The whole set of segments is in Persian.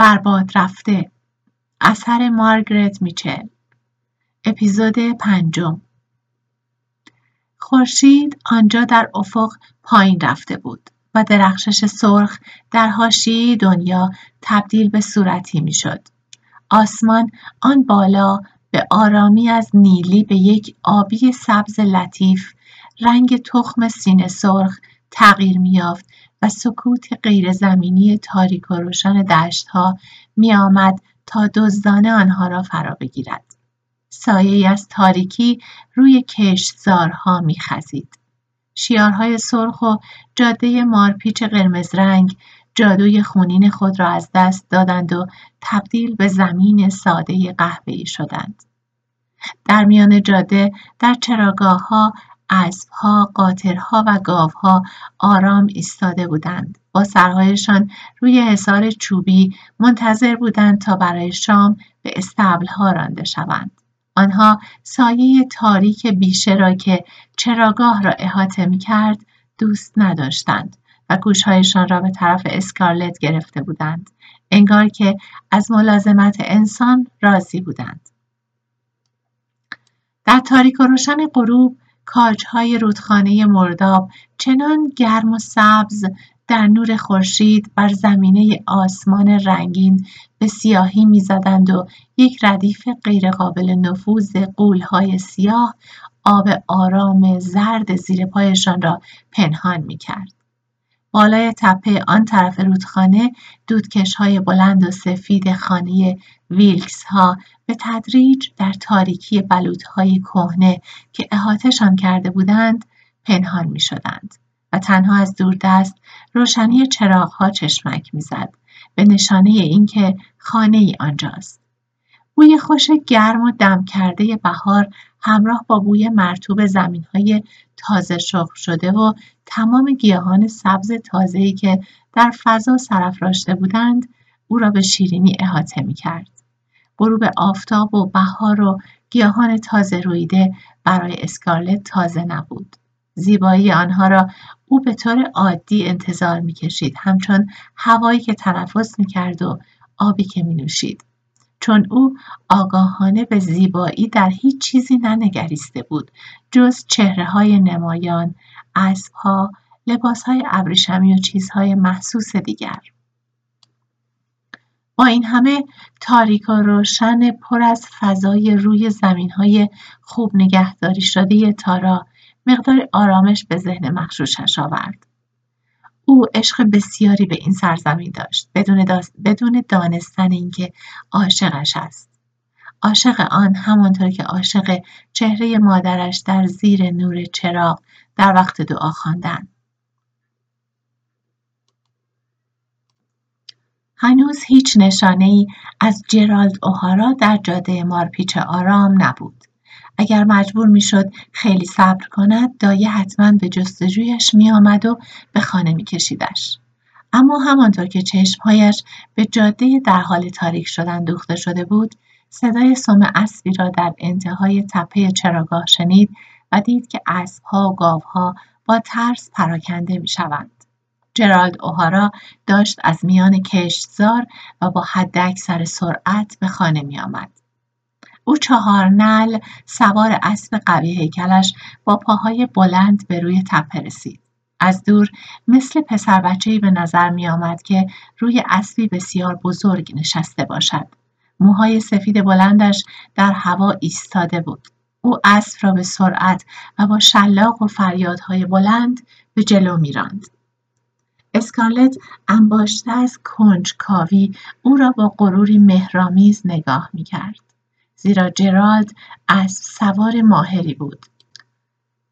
برباد رفته. اثر مارگرت میچل. اپیزود پنجم. خورشید آنجا در افق پایین رفته بود و درخشش سرخ در حاشیه دنیا تبدیل به صورتی می‌شد. آسمان آن بالا به آرامی از نیلی به یک آبی سبز لطیف رنگ تخم سینه سرخ تغییر میافت و سکوت غیرزمینی تاریک و روشن دشتها میآمد تا دزدانه آنها را فرا بگیرد سایه از تاریکی روی کشتزارها میخزید شیارهای سرخ و جاده مارپیچ قرمز رنگ جادوی خونین خود را از دست دادند و تبدیل به زمین ساده قهوه‌ای شدند. در میان جاده در چراگاه ها اسبها، قاطرها و گاوها آرام ایستاده بودند. با سرهایشان روی حصار چوبی منتظر بودند تا برای شام به استبلها رانده شوند. آنها سایه تاریک بیشه را که چراگاه را احاطه می کرد دوست نداشتند و گوشهایشان را به طرف اسکارلت گرفته بودند. انگار که از ملازمت انسان راضی بودند. در تاریک و روشن غروب کاجهای رودخانه مرداب چنان گرم و سبز در نور خورشید بر زمینه آسمان رنگین به سیاهی می‌زدند و یک ردیف غیرقابل نفوذ قولهای سیاه آب آرام زرد زیر پایشان را پنهان می‌کرد. بالای تپه آن طرف رودخانه های بلند و سفید خانه ویلکس ها به تدریج در تاریکی های کهنه که احاتشان کرده بودند پنهان می شدند و تنها از دوردست روشنی ها چشمک می‌زد به نشانه اینکه خانه ای آنجاست. بوی خوش گرم و دم کرده بهار همراه با بوی مرتوب زمین های تازه شخ شده و تمام گیاهان سبز تازه‌ای که در فضا سرافراشته بودند او را به شیرینی احاطه می کرد. غروب آفتاب و بهار و گیاهان تازه رویده برای اسکارلت تازه نبود. زیبایی آنها را او به طور عادی انتظار می کشید همچون هوایی که تنفس می کرد و آبی که می نوشید. چون او آگاهانه به زیبایی در هیچ چیزی ننگریسته بود جز چهره های نمایان، اسبها، لباس های ابریشمی و چیزهای محسوس دیگر. با این همه تاریک و روشن پر از فضای روی زمین های خوب نگهداری شده تارا مقدار آرامش به ذهن مخشوشش آورد. او عشق بسیاری به این سرزمین داشت بدون, بدون دانستن اینکه عاشقش است. عاشق آن همانطور که عاشق چهره مادرش در زیر نور چراغ در وقت دعا خواندن. هنوز هیچ نشانه ای از جرالد اوهارا در جاده مارپیچ آرام نبود. اگر مجبور می‌شد خیلی صبر کند دایه حتما به جستجویش میآمد و به خانه میکشیدش. اما همانطور که چشمهایش به جاده در حال تاریک شدن دوخته شده بود صدای سم اسبی را در انتهای تپه چراگاه شنید و دید که اسبها و گاوها با ترس پراکنده می‌شوند. جرالد اوهارا داشت از میان کشتزار و با حداکثر سرعت به خانه میآمد. او چهار نل سوار اسب قوی هیکلش با پاهای بلند به روی تپه رسید. از دور مثل پسر بچه‌ای به نظر می آمد که روی اسبی بسیار بزرگ نشسته باشد. موهای سفید بلندش در هوا ایستاده بود. او اسب را به سرعت و با شلاق و فریادهای بلند به جلو میراند. اسکارلت انباشته از کنج کاوی او را با غروری مهرامیز نگاه می کرد. زیرا جرالد از سوار ماهری بود.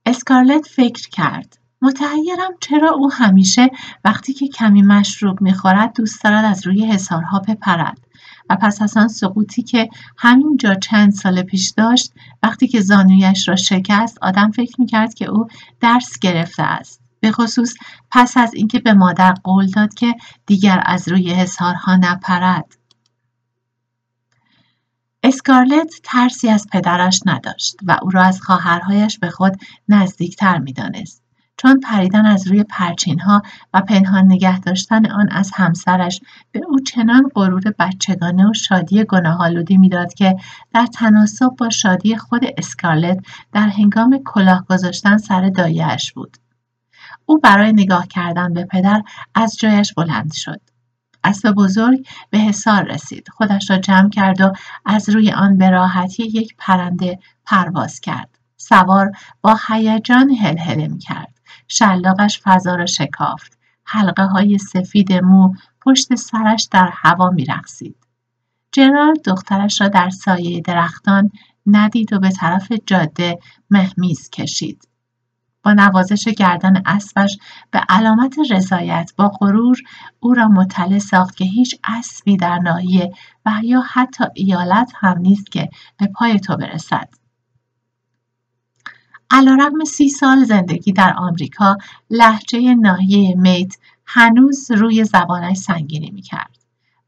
اسکارلت فکر کرد. متحیرم چرا او همیشه وقتی که کمی مشروب می‌خورد دوست دارد از روی حسارها بپرد و پس از آن سقوطی که همینجا چند سال پیش داشت وقتی که زانویش را شکست آدم فکر می‌کرد که او درس گرفته است به خصوص پس از اینکه به مادر قول داد که دیگر از روی حسارها نپرد اسکارلت ترسی از پدرش نداشت و او را از خواهرهایش به خود نزدیکتر می‌دانست. چون پریدن از روی پرچینها و پنهان نگه داشتن آن از همسرش به او چنان غرور بچگانه و شادی گناهالودی می‌داد که در تناسب با شادی خود اسکارلت در هنگام کلاه گذاشتن سر دایهاش بود. او برای نگاه کردن به پدر از جایش بلند شد. اسب بزرگ به حصار رسید خودش را جمع کرد و از روی آن به راحتی یک پرنده پرواز کرد سوار با هیجان هلهله کرد شلاقش فضا را شکافت حلقه های سفید مو پشت سرش در هوا می رخصید. جرالد دخترش را در سایه درختان ندید و به طرف جاده مهمیز کشید. با نوازش گردن اسبش به علامت رضایت با غرور او را مطلع ساخت که هیچ اسبی در ناحیه و یا حتی ایالت هم نیست که به پای تو برسد. علیرغم سی سال زندگی در آمریکا لحجه ناحیه میت هنوز روی زبانش سنگینی می‌کرد.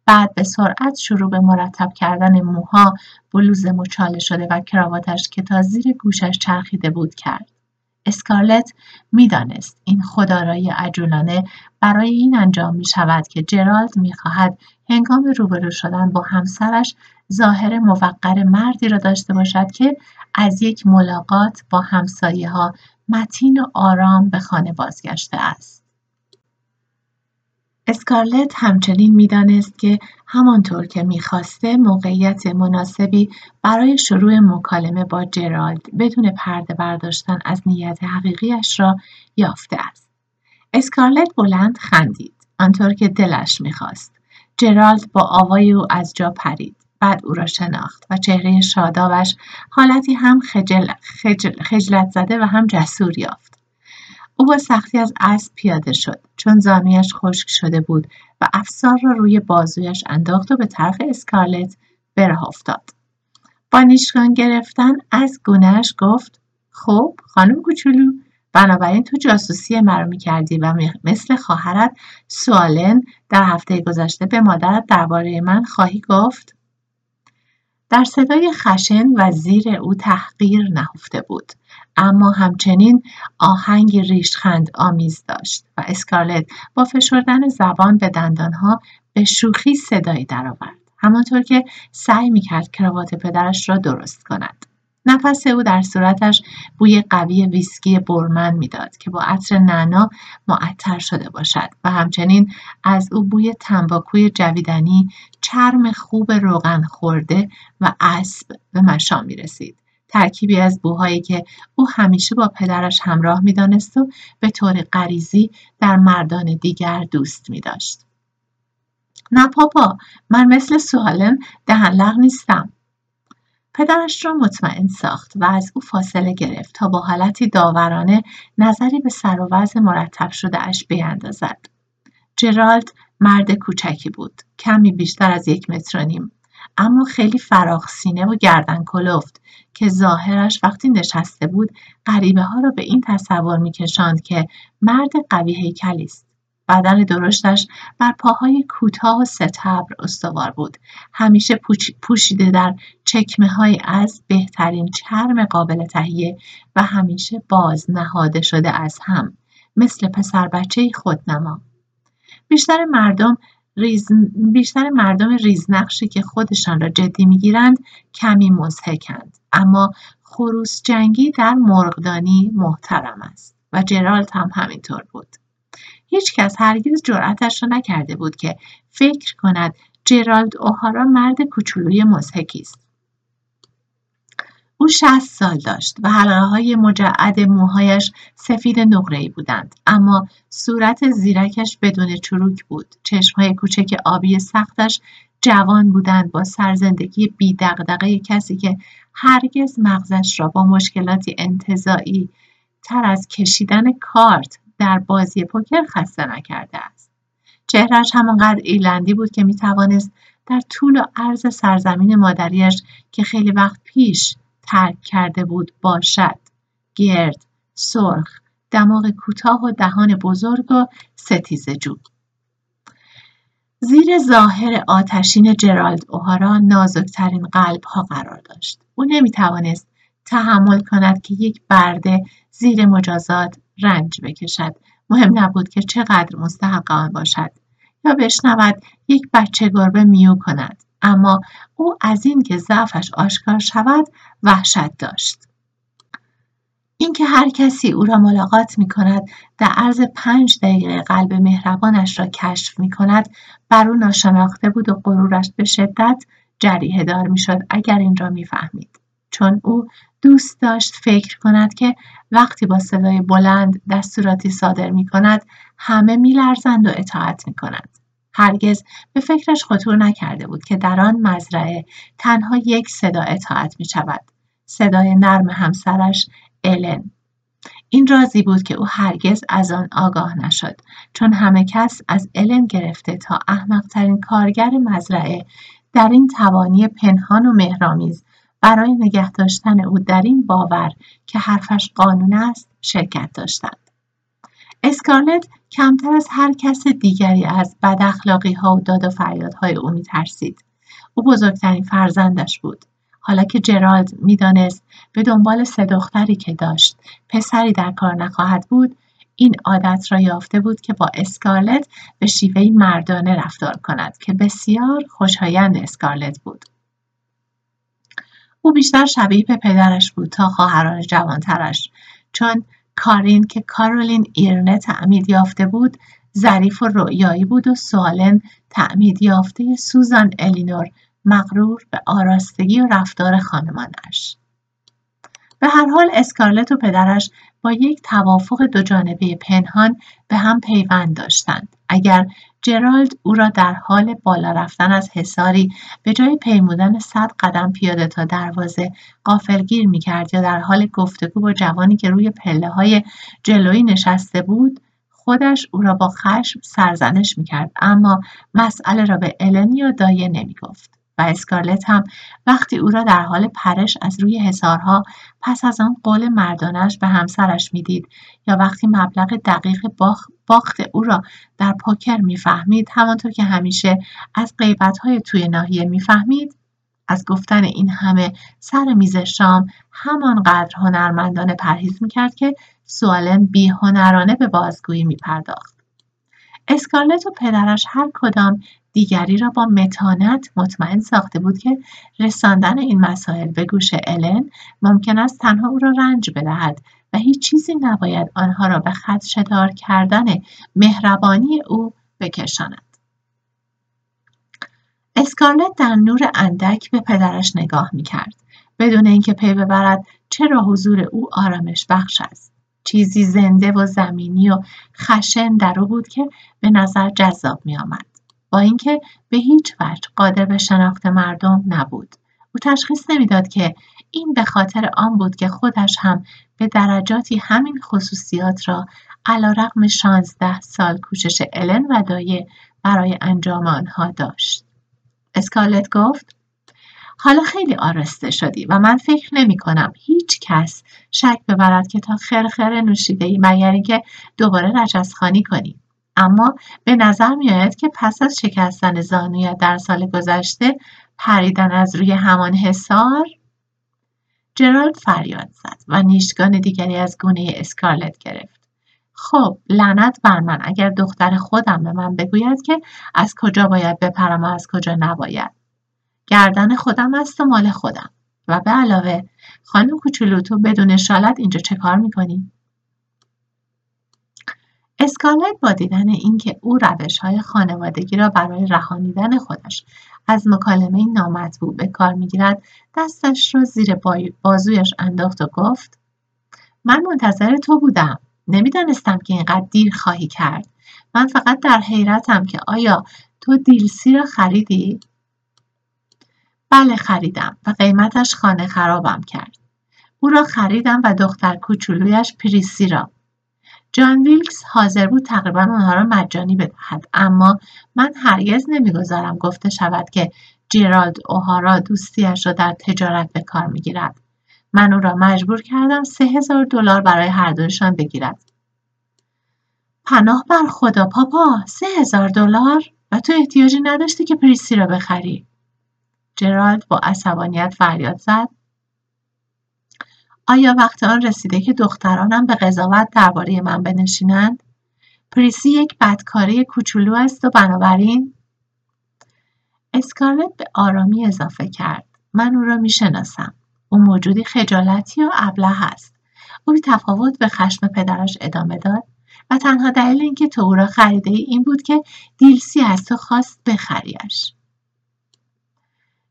بعد به سرعت شروع به مرتب کردن موها بلوز مچاله شده و کراواتش که تا زیر گوشش چرخیده بود کرد. اسکارلت می‌دانست این خدارایی عجولانه برای این انجام می شود که جرالد می خواهد هنگام روبرو شدن با همسرش ظاهر موقر مردی را داشته باشد که از یک ملاقات با همسایه ها متین و آرام به خانه بازگشته است. اسکارلت همچنین می‌دانست که همانطور که می‌خواسته موقعیت مناسبی برای شروع مکالمه با جرالد بدون پرده برداشتن از نیت حقیقیش را یافته است. اسکارلت بلند خندید. آنطور که دلش می‌خواست. جرالد با آوای او از جا پرید. بعد او را شناخت و چهره شادابش حالتی هم خجل، خجل، خجلت زده و هم جسور یافت. او با سختی از اسب پیاده شد چون زانویش خشک شده بود و افسار را روی بازویش انداخت و به طرف اسکارلت به افتاد. با نیشگان گرفتن از گونهش گفت خب خانم کوچولو بنابراین تو جاسوسی مرا می‌کردی و مثل خواهرت سوالن در هفته گذشته به مادرت درباره من خواهی گفت؟ در صدای خشن و زیر او تحقیر نهفته بود اما همچنین آهنگ ریشخند آمیز داشت و اسکارلت با فشردن زبان به دندانها به شوخی صدایی درآورد همانطور که سعی می‌کرد کراوات پدرش را درست کند. نفس او در صورتش بوی قوی ویسکی برمن می‌داد که با عطر نعنا معطر شده باشد و همچنین از او بوی تنباکوی جویدنی چرم خوب روغن خورده و اسب به مشام می رسید. ترکیبی از بوهایی که او همیشه با پدرش همراه می‌دانست و به طور غریزی در مردان دیگر دوست می داشت. نه پاپا من مثل سوالن دهنلق نیستم پدرش را مطمئن ساخت و از او فاصله گرفت تا با حالتی داورانه نظری به سر و وضع مرتب شده اش بیندازد جرالد مرد کوچکی بود کمی بیشتر از یک متر و نیم اما خیلی فراخ سینه و گردن کلفت که ظاهرش وقتی نشسته بود غریبه ها را به این تصور میکشاند که مرد قوی هیکلی است. بدن درشتش بر پاهای کوتاه و ستبر استوار بود. همیشه پوشیده در چکمه های از بهترین چرم قابل تهیه و همیشه باز نهاده شده از هم مثل پسر بچه خودنما. بیشتر مردم ریز... بیشتر مردم ریزنقشی که خودشان را جدی می‌گیرند کمی مزهکند اما خروس جنگی در مرغدانی محترم است و جرالد هم همینطور بود. هیچ کس هرگز جرأتش را نکرده بود که فکر کند جرالد اوهارا مرد کوچولوی مزهکی است. او شست سال داشت و حلقه های مجعد موهایش سفید نقره‌ای بودند اما صورت زیرکش بدون چروک بود. چشمهای کوچک آبی سختش جوان بودند با سرزندگی بی کسی که هرگز مغزش را با مشکلاتی انتظایی تر از کشیدن کارت در بازی پوکر خسته نکرده است. چهرش همانقدر ایلندی بود که می‌توانست در طول و عرض سرزمین مادریش که خیلی وقت پیش ترک کرده بود باشد. گرد سرخ دماغ کوتاه و دهان بزرگ و ستیزه جود زیر ظاهر آتشین جرالد اوهارا نازکترین قلب ها قرار داشت. او نمی توانست تحمل کند که یک برده زیر مجازات رنج بکشد. مهم نبود که چقدر مستحق آن باشد. یا بشنود یک بچه گربه میو کند. اما او از این که ضعفش آشکار شود وحشت داشت. اینکه هر کسی او را ملاقات می کند در عرض پنج دقیقه قلب مهربانش را کشف می کند بر او ناشناخته بود و غرورش به شدت جریه دار می شد اگر این را می فهمید. چون او دوست داشت فکر کند که وقتی با صدای بلند دستوراتی صادر می کند همه می لرزند و اطاعت می کند. هرگز به فکرش خطور نکرده بود که در آن مزرعه تنها یک صدا اطاعت می شود. صدای نرم همسرش الن. این رازی بود که او هرگز از آن آگاه نشد چون همه کس از الن گرفته تا احمقترین کارگر مزرعه در این توانی پنهان و مهرامیز برای نگه داشتن او در این باور که حرفش قانون است شرکت داشتند. اسکارلت کمتر از هر کس دیگری از بد اخلاقی ها و داد و فریادهای او می ترسید. او بزرگترین فرزندش بود. حالا که جرالد می‌دانست به دنبال سه دختری که داشت پسری در کار نخواهد بود این عادت را یافته بود که با اسکارلت به شیوهی مردانه رفتار کند که بسیار خوشایند اسکارلت بود او بیشتر شبیه به پدرش بود تا خواهران جوانترش. چون کارین که کارولین ایرنه تعمید یافته بود ظریف و رویایی بود و سوالن تعمید یافته سوزان الینور مغرور به آراستگی و رفتار خانمانش. به هر حال اسکارلت و پدرش با یک توافق دوجانبه پنهان به هم پیوند داشتند. اگر جرالد او را در حال بالا رفتن از حساری به جای پیمودن صد قدم پیاده تا دروازه قافلگیر می‌کرد یا در حال گفتگو با جوانی که روی پله های جلویی نشسته بود خودش او را با خشم سرزنش می‌کرد. اما مسئله را به النی یا دایه نمی‌گفت. و اسکارلت هم وقتی او را در حال پرش از روی حسارها پس از آن قول مردانش به همسرش می‌دید یا وقتی مبلغ دقیق باخت او را در پوکر می‌فهمید همانطور که همیشه از غیبتهای توی ناحیه می‌فهمید از گفتن این همه سر میز شام همانقدر هنرمندانه پرهیز می‌کرد که سوالن بی هنرانه به بازگویی میپرداخت. اسکارلت و پدرش هر کدام دیگری را با متانت مطمئن ساخته بود که رساندن این مسائل به گوش الن ممکن است تنها او را رنج بدهد و هیچ چیزی نباید آنها را به شدار کردن مهربانی او بکشاند. اسکارلت در نور اندک به پدرش نگاه می کرد بدون اینکه پی ببرد چرا حضور او آرامش بخش است؟ چیزی زنده و زمینی و خشن در او بود که به نظر جذاب می آمد. با اینکه به هیچ وجه قادر به شناخت مردم نبود او تشخیص نمی‌داد که این به خاطر آن بود که خودش هم به درجاتی همین خصوصیات را علا رقم شانزده سال کوشش الن و دایه برای انجام آنها داشت. اسکالت گفت حالا خیلی آرسته شدی و من فکر نمی کنم هیچ کس شک ببرد که تا خرخره نوشیده ای مگر که دوباره رجزخانی کنی. اما به نظر میآید که پس از شکستن زانویت در سال گذشته پریدن از روی همان حصار جرالد فریاد زد و نیشگان دیگری از گونه اسکارلت گرفت. خب لعنت بر من. اگر دختر خودم به من بگوید که از کجا باید بپرم و از کجا نباید. گردن خودم است و مال خودم. و به علاوه خانم کوچولو تو بدون شالت اینجا چه کار می‌کنی؟ اسکارلت با دیدن اینکه او های خانوادگی را برای رهانیدن خودش از مکالمه نامطبوع به کار می‌گیرد دستش را زیر بازویش انداخت و گفت من منتظر تو بودم. نمی‌دانستم که اینقدر دیر خواهی کرد. من فقط در حیرتم که آیا تو دیلسی را خریدی؟ بله خریدم و قیمتش خانه خرابم کرد. او را خریدم و دختر کوچولویش پریسی را. جان ویلکس حاضر بود تقریبا آنها را مجانی بدهد. اما من هرگز نمی‌گذارم گفته شود که جرالد اوهارا دوستیش را در تجارت به کار می‌گیرد. من او را مجبور کردم سه هزار دلار برای هر دوشان بگیرد. پناه بر خدا پاپا سه هزار دلار؟ و تو احتیاجی نداشتی که پریسی را بخری. جرالد با عصبانیت فریاد زد. آیا وقت آن رسیده که دخترانم به قضاوت درباره من بنشینند؟ پریسی یک بدکاره کوچولو است و بنابراین اسکارلت به آرامی اضافه کرد. من او را می‌شناسم. او موجودی خجالتی و ابله است. او تفاوت به خشم پدرش ادامه داد و تنها دلیل اینکه تو او را خریده ای این بود که دیلسی از تو خواست بخریش.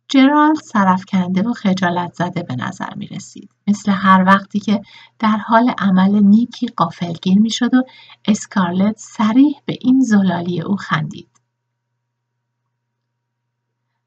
جرالد سرفکنده و خجالت زده به نظر می رسید. مثل هر وقتی که در حال عمل نیکی قافلگیر می شد و اسکارلت سریح به این زلالی او خندید.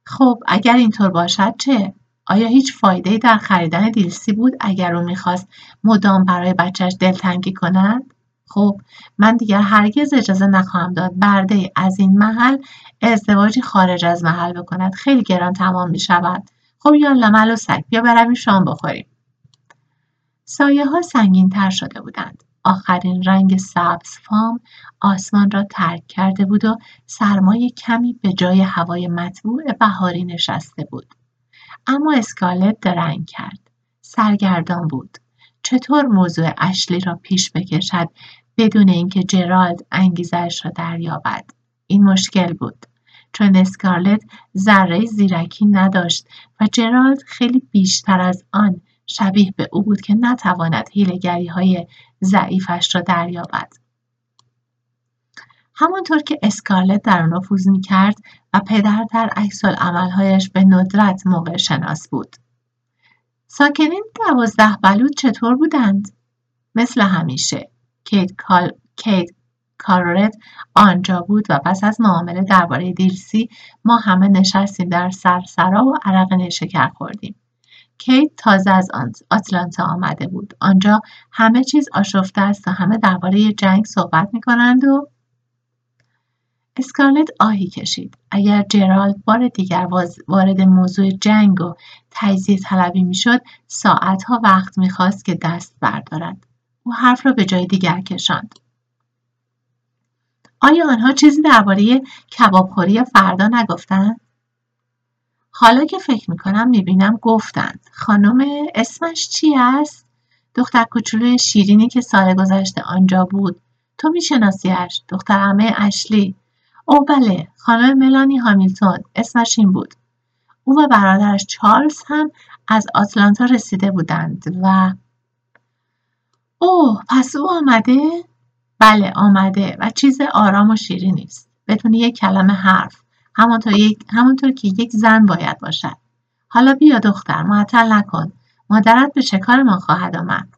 خب اگر اینطور باشد چه؟ آیا هیچ فایده در خریدن دیلسی بود اگر او می‌خواست مدام برای بچهش دلتنگی کند؟ خب من دیگر هرگز اجازه نخواهم داد برده از این محل ازدواجی خارج از محل بکند. خیلی گران تمام می شود خب یالا مل و سگ بیا برویم شام بخوریم. سایه ها سنگین تر شده بودند. آخرین رنگ سبز فام آسمان را ترک کرده بود و سرمای کمی به جای هوای مطبوع بهاری نشسته بود. اما اسکالت درنگ کرد. سرگردان بود. چطور موضوع اشلی را پیش بکشد؟ بدون اینکه جرالد انگیزش را دریابد. این مشکل بود. چون اسکارلت ذره زیرکی نداشت و جرالد خیلی بیشتر از آن شبیه به او بود که نتواند هیلگری های ضعیفش را دریابد. همانطور که اسکارلت در آن نفوذ می کرد و پدر در عکس عملهایش به ندرت موقع شناس بود. ساکنین دوازده بلود چطور بودند؟ مثل همیشه. کیت, کال... کیت کاررت آنجا بود و پس از معامله درباره دیلسی ما همه نشستیم در سرسرا و عرق نشکر خوردیم. کیت تازه از آتلانتا آمده بود. آنجا همه چیز آشفته است و همه درباره جنگ صحبت می کنند و اسکارلت آهی کشید. اگر جرالد بار دیگر وارد موضوع جنگ و تجزیه طلبی می‌شد ساعتها وقت می‌خواست که دست بردارد. او حرف را به جای دیگر کشاند. آیا آنها چیزی درباره کبابخوری فردا نگفتند؟ حالا که فکر می‌کنم می‌بینم گفتند. خانم اسمش چی است؟ دختر کوچولوی شیرینی که سال گذشته آنجا بود. تو میشناسیش دختر همه اشلی. او بله خانم ملانی هامیلتون. اسمش این بود. او و برادرش چارلز هم از آتلانتا رسیده بودند و اوه پس او آمده؟ بله آمده و چیز آرام و شیرینی است بدون یک کلمه حرف همانطور, یک، همانطور که یک زن باید باشد. حالا بیا دختر معطل نکن. مادرت به چه ما خواهد آمد؟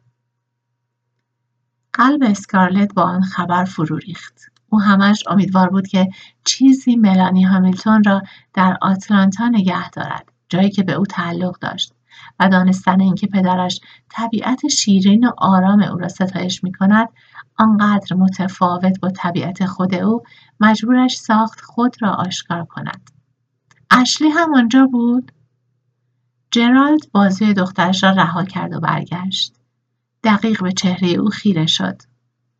قلب اسکارلت با آن خبر فرو ریخت. او همش امیدوار بود که چیزی ملانی هامیلتون را در آتلانتا نگه دارد جایی که به او تعلق داشت. و دانستن اینکه پدرش طبیعت شیرین و آرام او را ستایش می کند آنقدر متفاوت با طبیعت خود او مجبورش ساخت خود را آشکار کند. اشلی هم آنجا بود؟ جرالد بازوی دخترش را رها کرد و برگشت. دقیق به چهره او خیره شد.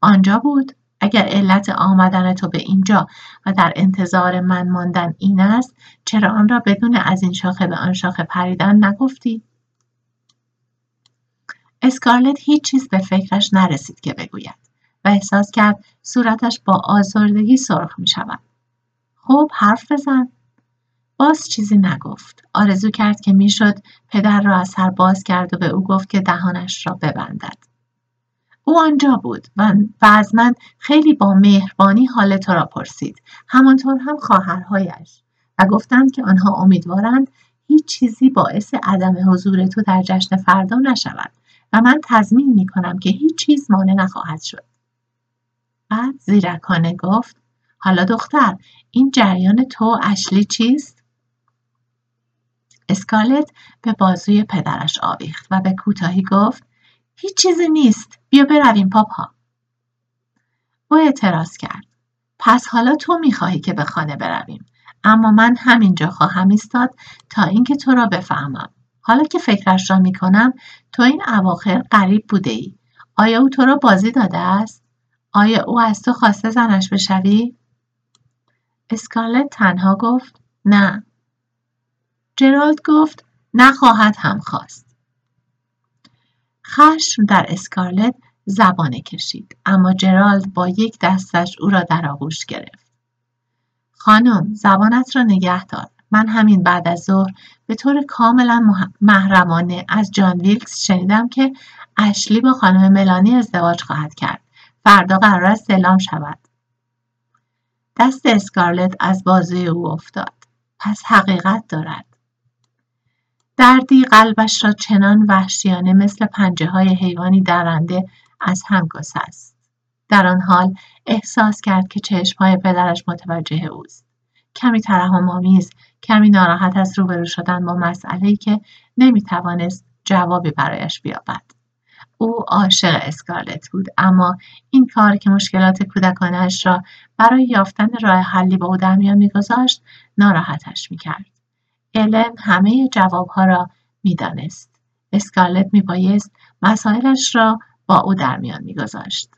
آنجا بود؟ اگر علت آمدن تو به اینجا و در انتظار من ماندن این است چرا آن را بدون از این شاخه به آن شاخه پریدن نگفتی اسکارلت هیچ چیز به فکرش نرسید که بگوید و احساس کرد صورتش با آزردگی سرخ می شود. خب حرف بزن. باز چیزی نگفت. آرزو کرد که می‌شد پدر را از سر باز کرد و به او گفت که دهانش را ببندد. او آنجا بود و, از من خیلی با مهربانی حال تو را پرسید. همانطور هم خواهرهایش و گفتند که آنها امیدوارند هیچ چیزی باعث عدم حضور تو در جشن فردا نشود و من تضمین می کنم که هیچ چیز مانع نخواهد شد. بعد زیرکانه گفت حالا دختر این جریان تو اشلی چیست؟ اسکالت به بازوی پدرش آویخت و به کوتاهی گفت هیچ چیزی نیست. بیا برویم پاپا. او اعتراض کرد. پس حالا تو می‌خواهی که به خانه برویم. اما من همینجا خواهم ایستاد تا اینکه تو را بفهمم. حالا که فکرش را می‌کنم تو این اواخر قریب بوده ای آیا او تو را بازی داده است؟ آیا او از تو خواسته زنش بشوی؟ اسکارلت تنها گفت نه. جرالد گفت نخواهد هم خواست. خشم در اسکارلت زبانه کشید اما جرالد با یک دستش او را در آغوش گرفت. خانم زبانت را نگه دار. من همین بعد از ظهر به طور کاملا محرمانه از جان ویلکس شنیدم که اشلی با خانم ملانی ازدواج خواهد کرد. فردا قرار است اعلام شود. دست اسکارلت از بازوی او افتاد. پس حقیقت دارد. دردی قلبش را چنان وحشیانه مثل پنجه های حیوانی درنده از هم گسست. در آن حال احساس کرد که چشمهای پدرش متوجه اوست. کمی ترحم آمیز کمی ناراحت از روبرو شدن با مسئله که نمی‌توانست جوابی برایش بیابد. او عاشق اسکارلت بود اما این کار که مشکلات کودکانش را برای یافتن راه حلی به او در میان میگذاشت ناراحتش می‌کرد. الن همه جوابها را می‌دانست. اسکارلت میبایست مسائلش را با او در میان میگذاشت.